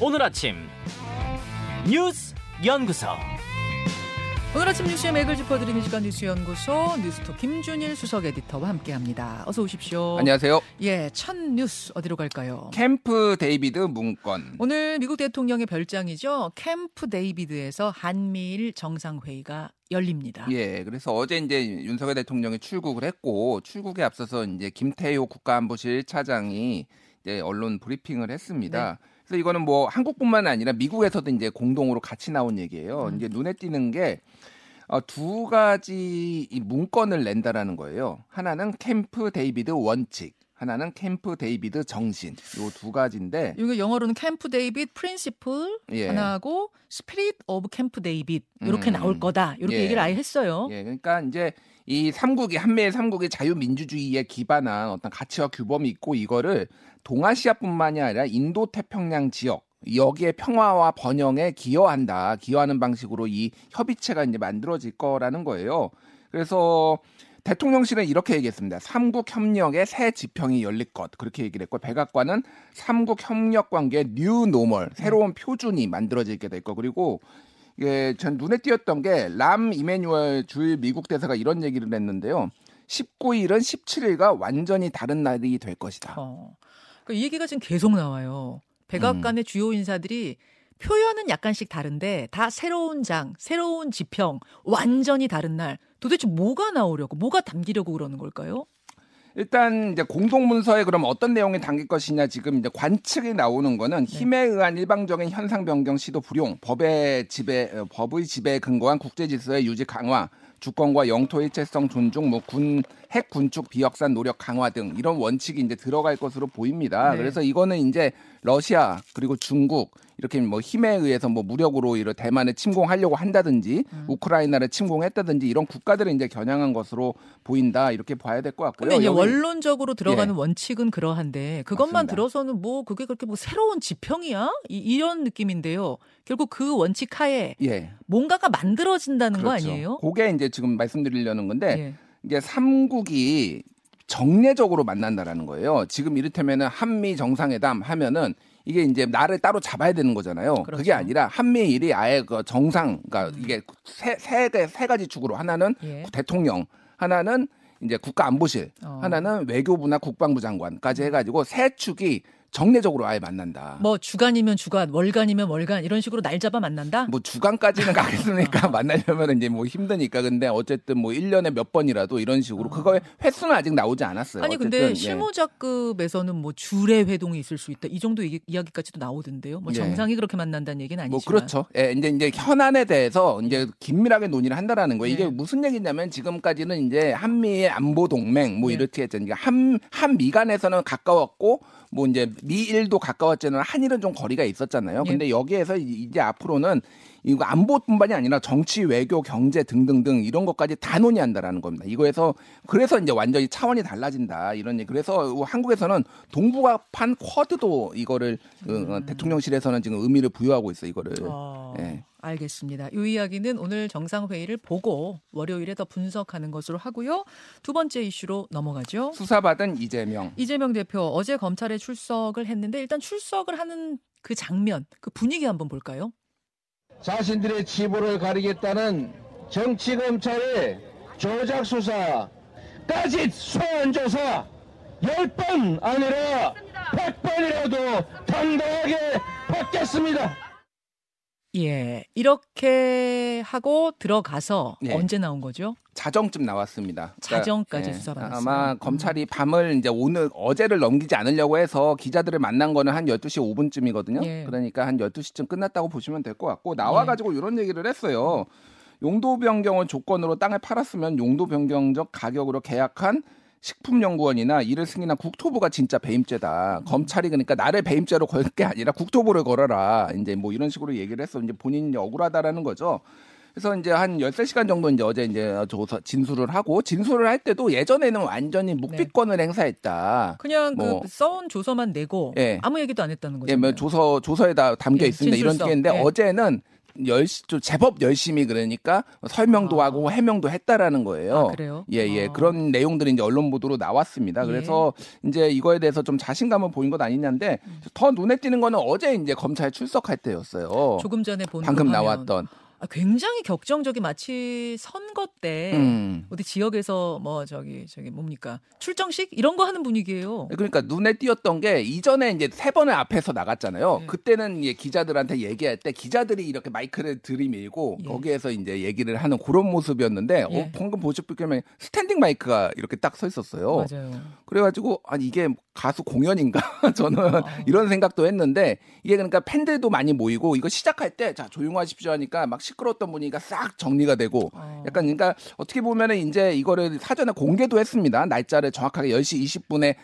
오늘 아침 뉴스 연구소 오늘 아침 뉴스의 맥을 짚어드리는 시간 뉴스연구소 뉴스토 김준일 수석 에디터와 함께합니다. 어서 오십시오. 안녕하세요. 예, 첫 뉴스 어디로 갈까요? 캠프 데이비드 문건. 오늘 미국 대통령의 별장이죠. 캠프 데이비드에서 한미일 정상회의가 열립니다. 예, 그래서 어제 이제 윤석열 대통령이 출국을 했고 출국에 앞서서 이제 김태효 국가안보실 차장이 이제 언론 브리핑을 했습니다. 네. 그래서 이거는 뭐 한국뿐만 아니라 미국에서도 이제 공동으로 같이 나온 얘기예요. 음. 이제 눈에 띄는 게 어, 두 가지 이 문건을 낸다라는 거예요. 하나는 캠프 데이비드 원칙, 하나는 캠프 데이비드 정신. 요 두 가지인데 이거 영어로는 Camp David Principle 예. 하나하고 Spirit of Camp David 이렇게 음. 나올 거다. 이렇게 예. 얘기를 아예 했어요. 예. 그러니까 이제 이 삼국이 한미의 삼국의 자유민주주의에 기반한 어떤 가치와 규범이 있고 이거를 동아시아뿐만이 아니라 인도 태평양 지역 여기에 평화와 번영에 기여한다. 기여하는 방식으로 이 협의체가 이제 만들어질 거라는 거예요. 그래서 대통령실은 이렇게 얘기했습니다. 삼국 협력의 새 지평이 열릴 것 그렇게 얘기를 했고 백악관은 삼국 협력 관계 new normal 새로운 표준이 만들어지게 될 거. 그리고 이게 전 눈에 띄었던 게 람 이매뉴얼 주일 미국 대사가 이런 얘기를 했는데요. 19일은 17일과 완전히 다른 날이 될 것이다. 어. 그러니까 이 얘기가 지금 계속 나와요. 백악관의 음. 주요 인사들이 표현은 약간씩 다른데 다 새로운 장, 새로운 지평, 완전히 다른 날. 도대체 뭐가 나오려고, 뭐가 담기려고 그러는 걸까요? 일단 이제 공동 문서에 그럼 어떤 내용이 담길 것이냐 지금 이제 관측이 나오는 거는 네. 힘에 의한 일방적인 현상 변경 시도 불용, 법의 지배, 어, 법의 지배에 근거한 국제 질서의 유지 강화, 주권과 영토 일체성 존중, 뭐 군 핵 군축 비확산 노력 강화 등 이런 원칙이 이제 들어갈 것으로 보입니다. 네. 그래서 이거는 이제 러시아 그리고 중국 이렇게 뭐 힘에 의해서 뭐 무력으로 이런 대만을 침공하려고 한다든지 음. 우크라이나를 침공했다든지 이런 국가들을 이제 겨냥한 것으로 보인다 이렇게 봐야 될 것 같고요. 근데 이제 원론적으로 들어가는 예. 원칙은 그러한데 그것만 맞습니다. 들어서는 뭐 그게 그렇게 뭐 새로운 지평이야 이, 런 느낌인데요. 결국 그 원칙 하에 예. 뭔가가 만들어진다는 그렇죠. 거 아니에요? 그게 이제 지금 말씀드리려는 건데 예. 이게 삼국이 정례적으로 만난다라는 거예요. 지금 이를테면은 한미 정상회담 하면은 이게 이제 나를 따로 잡아야 되는 거잖아요. 그렇죠. 그게 아니라 한미일이 아예 그 정상, 그러니까 음. 이게 세, 세, 세 가지 축으로 하나는 예. 대통령, 하나는 이제 국가안보실, 어. 하나는 외교부나 국방부 장관까지 해가지고 세 축이 정례적으로 아예 만난다. 뭐 주간이면 주간, 월간이면 월간 이런 식으로 날 잡아 만난다? 뭐 주간까지는 가겠으니까 어. 만나려면 이제 뭐 힘드니까 근데 어쨌든 뭐 1년에 몇 번이라도 이런 식으로 어. 그거의 횟수는 아직 나오지 않았어요. 아니 어쨌든, 근데 예. 실무자급에서는 뭐 주례 회동이 있을 수 있다. 이 정도 이 야기까지도 나오던데요. 뭐 예. 정상이 예. 그렇게 만난다는 얘기는 아니지만. 뭐 그렇죠. 예, 이제 이제 현안에 대해서 이제 긴밀하게 논의를 한다라는 거예요. 이게 예. 무슨 얘기냐면 지금까지는 이제 한미의 안보 동맹 뭐 예. 이렇게 했잖아요. 그러니까 한 한미 간에서는 가까웠고 뭐 이제 미일도 가까웠지만 한일은 좀 거리가 있었잖아요. 근데 예. 여기에서 이제 앞으로는 이거 안보뿐만이 아니라 정치, 외교, 경제 등등등 이런 것까지 다 논의한다라는 겁니다. 이거에서 그래서 이제 완전히 차원이 달라진다 이런 얘기. 그래서 한국에서는 동북아판 쿼드도 이거를 그, 어, 음. 대통령실에서는 지금 의미를 부여하고 있어 요 이거를. 어. 예. 알겠습니다. 이 이야기는 오늘 정상회의를 보고 월요일에 더 분석하는 것으로 하고요. 두 번째 이슈로 넘어가죠. 수사받은 이재명. 이재명 대표 어제 검찰에 출석을 했는데 일단 출석을 하는 그 장면, 그 분위기 한번 볼까요? 자신들의 치부를 가리겠다는 정치검찰의 조작 수사까지 소환 조사 10번 아니라 100번이라도 당당하게 받겠습니다. 예. 이렇게 하고 들어가서 예. 언제 나온 거죠? 자정쯤 나왔습니다. 그러니까 자정까지 예. 수사를 했어요. 아마 음. 검찰이 밤을 이제 오늘 어제를 넘기지 않으려고 해서 기자들을 만난 거는 한 12시 5분쯤이거든요. 예. 그러니까 한 12시쯤 끝났다고 보시면 될 것 같고 나와 가지고 예. 이런 얘기를 했어요. 용도 변경을 조건으로 땅을 팔았으면 용도 변경적 가격으로 계약한 식품연구원이나 이를 승인한 국토부가 진짜 배임죄다. 음. 검찰이 그러니까 나를 배임죄로 걸 게 아니라 국토부를 걸어라. 이제 뭐 이런 식으로 얘기를 했어. 이제 본인이 억울하다라는 거죠. 그래서 이제 한 13시간 정도 이제 어제 이제 조사 진술을 하고 진술을 할 때도 예전에는 완전히 묵비권을 네. 행사했다. 그냥 뭐. 그 써온 조서만 내고 예. 아무 얘기도 안 했다는 거죠. 예, 뭐 조서 조서에다 담겨 예, 있습니다. 진술서. 이런 게 있는데 예. 어제는 열시 좀 제법 열심히 그러니까 설명도 아. 하고 해명도 했다라는 거예요. 아, 그래요? 예, 예. 어. 그런 내용들이 이제 언론 보도로 나왔습니다. 예. 그래서 이제 이거에 대해서 좀 자신감을 보인 것 아니냐인데 음. 더 눈에 띄는 거는 어제 이제 검찰 출석할 때였어요. 조금 전에 본 방금. 나왔던. 아, 굉장히 격정적이 마치 선거 때 음. 어디 지역에서 뭐 저기 저기 뭡니까 출정식 이런 거 하는 분위기예요. 그러니까 눈에 띄었던 게 이전에 이제 세 번을 앞에서 나갔잖아요. 예. 그때는 이제 기자들한테 얘기할 때 기자들이 이렇게 마이크를 들이밀고 예. 거기에서 이제 얘기를 하는 그런 모습이었는데 예. 어, 방금 보시면 스탠딩 마이크가 이렇게 딱 서 있었어요. 맞아요. 그래가지고 아니 이게 가수 공연인가 저는 아. 이런 생각도 했는데 이게 그러니까 팬들도 많이 모이고 이거 시작할 때 자 조용하십시오 하니까 막 시끄러웠던 분위기가 싹 정리가 되고 어. 약간 그러니까 어떻게 보면은 이제 이거를 사전에 공개도 했습니다 날짜를 정확하게 10시 20분에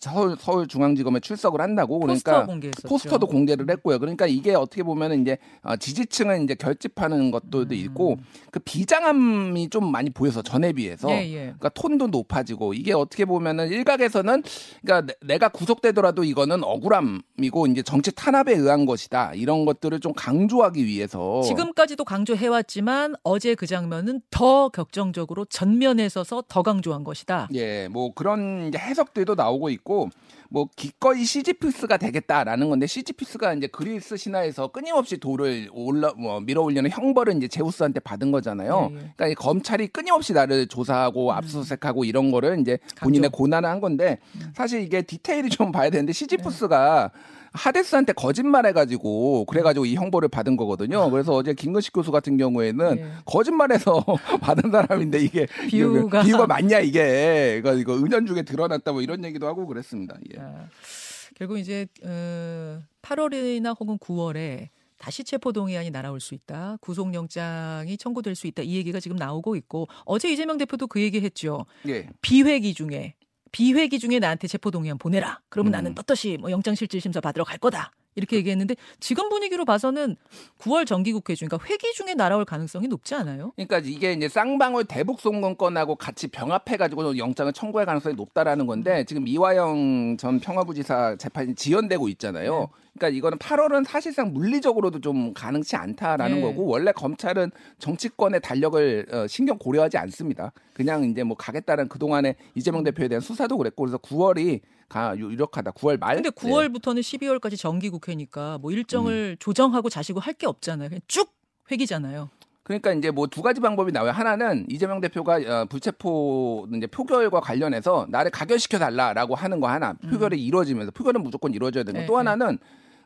서울 서울중앙지검에 출석을 한다고 예. 포스터 그러니까 공개했었죠. 포스터 도 공개를 했고요. 그러니까 이게 어떻게 보면은 이제 어, 지지층을 이제 결집하는 것들도 있고 그 비장함이 좀 많이 보여서 전에 비해서 음. 예, 예. 그러니까 톤도 높아지고 이게 어떻게 보면은 일각에서는 그러니까 내- 내가 구속되더라도 이거는 억울함이고 이제 정치 탄압에 의한 것이다 이런 것들을 좀 강조하기 위해서 지금까지도 강조해왔지만 어제 그 장면은 더 격정적으로 전면에 서서 더 강조한 것이다. 예, 뭐 그런 해석들도 나오고 있고 뭐 기꺼이 시지피스가 되겠다라는 건데 시지피스가 이제 그리스 신화에서 끊임없이 돌을 올라 뭐 밀어올리는 형벌을 이제 제우스한테 받은 거잖아요. 예, 예. 그러니까 이 검찰이 끊임없이 나를 조사하고 압수수색하고 이런 거를 이제 본인의 고난을 한 건데 사실 이게 디테일이 좀 봐야 되는데 시지푸스가 하데스한테 거짓말해가지고 그래가지고 이 형벌을 받은 거거든요. 그래서 어제 김근식 교수 같은 경우에는 예. 거짓말해서 받은 사람인데 이게 비유가. 비유가 맞냐 이게 이거 이거 은연중에 드러났다 뭐 이런 얘기도 하고 그랬습니다. 예. 아, 결국 이제 어, 8월이나 혹은 9월에 다시 체포 동의안이 날아올 수 있다. 구속영장이 청구될 수 있다. 이 얘기가 지금 나오고 있고 어제 이재명 대표도 그 얘기했죠. 예. 비회기 중에 비회기 중에 나한테 체포 동의안 보내라. 그러면 음. 나는 떳떳이 뭐 영장실질심사 받으러 갈 거다. 이렇게 얘기했는데 지금 분위기로 봐서는 9월 정기국회 중, 그러니까 회기 중에 날아올 가능성이 높지 않아요? 그러니까 이게 이제 쌍방울 대북 송금 건하고 같이 병합해가지고 영장을 청구할 가능성이 높다라는 건데 지금 이화영 전 평화부지사 재판이 지연되고 있잖아요. 그러니까 이거는 8월은 사실상 물리적으로도 좀 가능치 않다라는 네. 거고 원래 검찰은 정치권의 달력을 어, 신경 고려하지 않습니다. 그냥 이제 뭐 가겠다는 그 동안에 이재명 대표에 대한 수사도 그랬고 그래서 9월이 가 유력하다. 9월 말. 근데 네. 9월부터는 12월까지 정기 국회니까 뭐 음. 일정을 조정하고 자시고 할 게 없잖아요. 그냥 쭉 회기잖아요. 그러니까 이제 뭐 두 가지 방법이 나와요. 하나는 이재명 대표가 어, 불체포 이제 표결과 관련해서 나를 가결시켜 달라라고 하는 거 하나. 표결이 이루어지면서 표결은 무조건 이루어져야 되는 음. 네, 거. 또 네. 하나는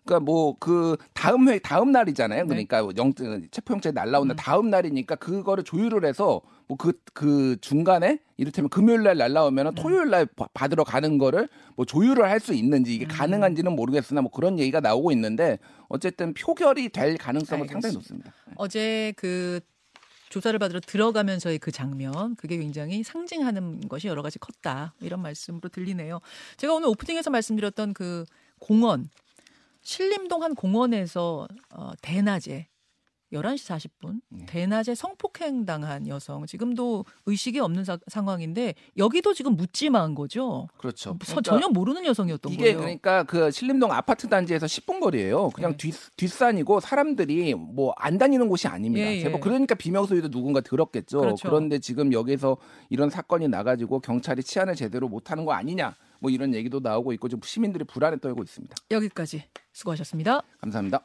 그러니까 뭐 그 다음 회 다음 날이잖아요. 네. 그러니까 영 체포영장이 날라온다 음. 다음 날이니까 그거를 조율을 해서 뭐그그 중간에 이를테면 금요일 날 날라오면 음. 은 토요일 날 바- 받으러 가는 거를 뭐 조율을 할 수 있는지 음. 이게 가능한지는 모르겠으나 뭐 그런 얘기가 나오고 있는데 어쨌든 표결이 될 가능성은 상당히 알겠습니다. 높습니다. 어제 그 조사를 받으러 들어가면서의 그 장면, 그게 굉장히 상징하는 것이 여러 가지 컸다. 이런 말씀으로 들리네요. 제가 오늘 오프닝에서 말씀드렸던 그 공원, 신림동 한 공원에서 어, 대낮에 11시 40분 네. 대낮에 성폭행 당한 여성 지금도 의식이 없는 사- 상황인데 여기도 지금 묻지마한 거죠. 그렇죠. 서- 전혀 모르는 여성이었던 이게 거예요. 그러니까 그 신림동 아파트 단지에서 10분 거리예요. 그냥 네. 뒷, 뒷산이고 사람들이 뭐 안 다니는 곳이 아닙니다. 예, 예. 제법 그러니까 비명 소리도 누군가 들었겠죠. 그렇죠. 그런데 지금 여기서 이런 사건이 나가지고 경찰이 치안을 제대로 못하는 거 아니냐. 뭐 이런 얘기도 나오고 있고 지금 시민들이 불안에 떨고 있습니다. 여기까지 수고하셨습니다. 감사합니다.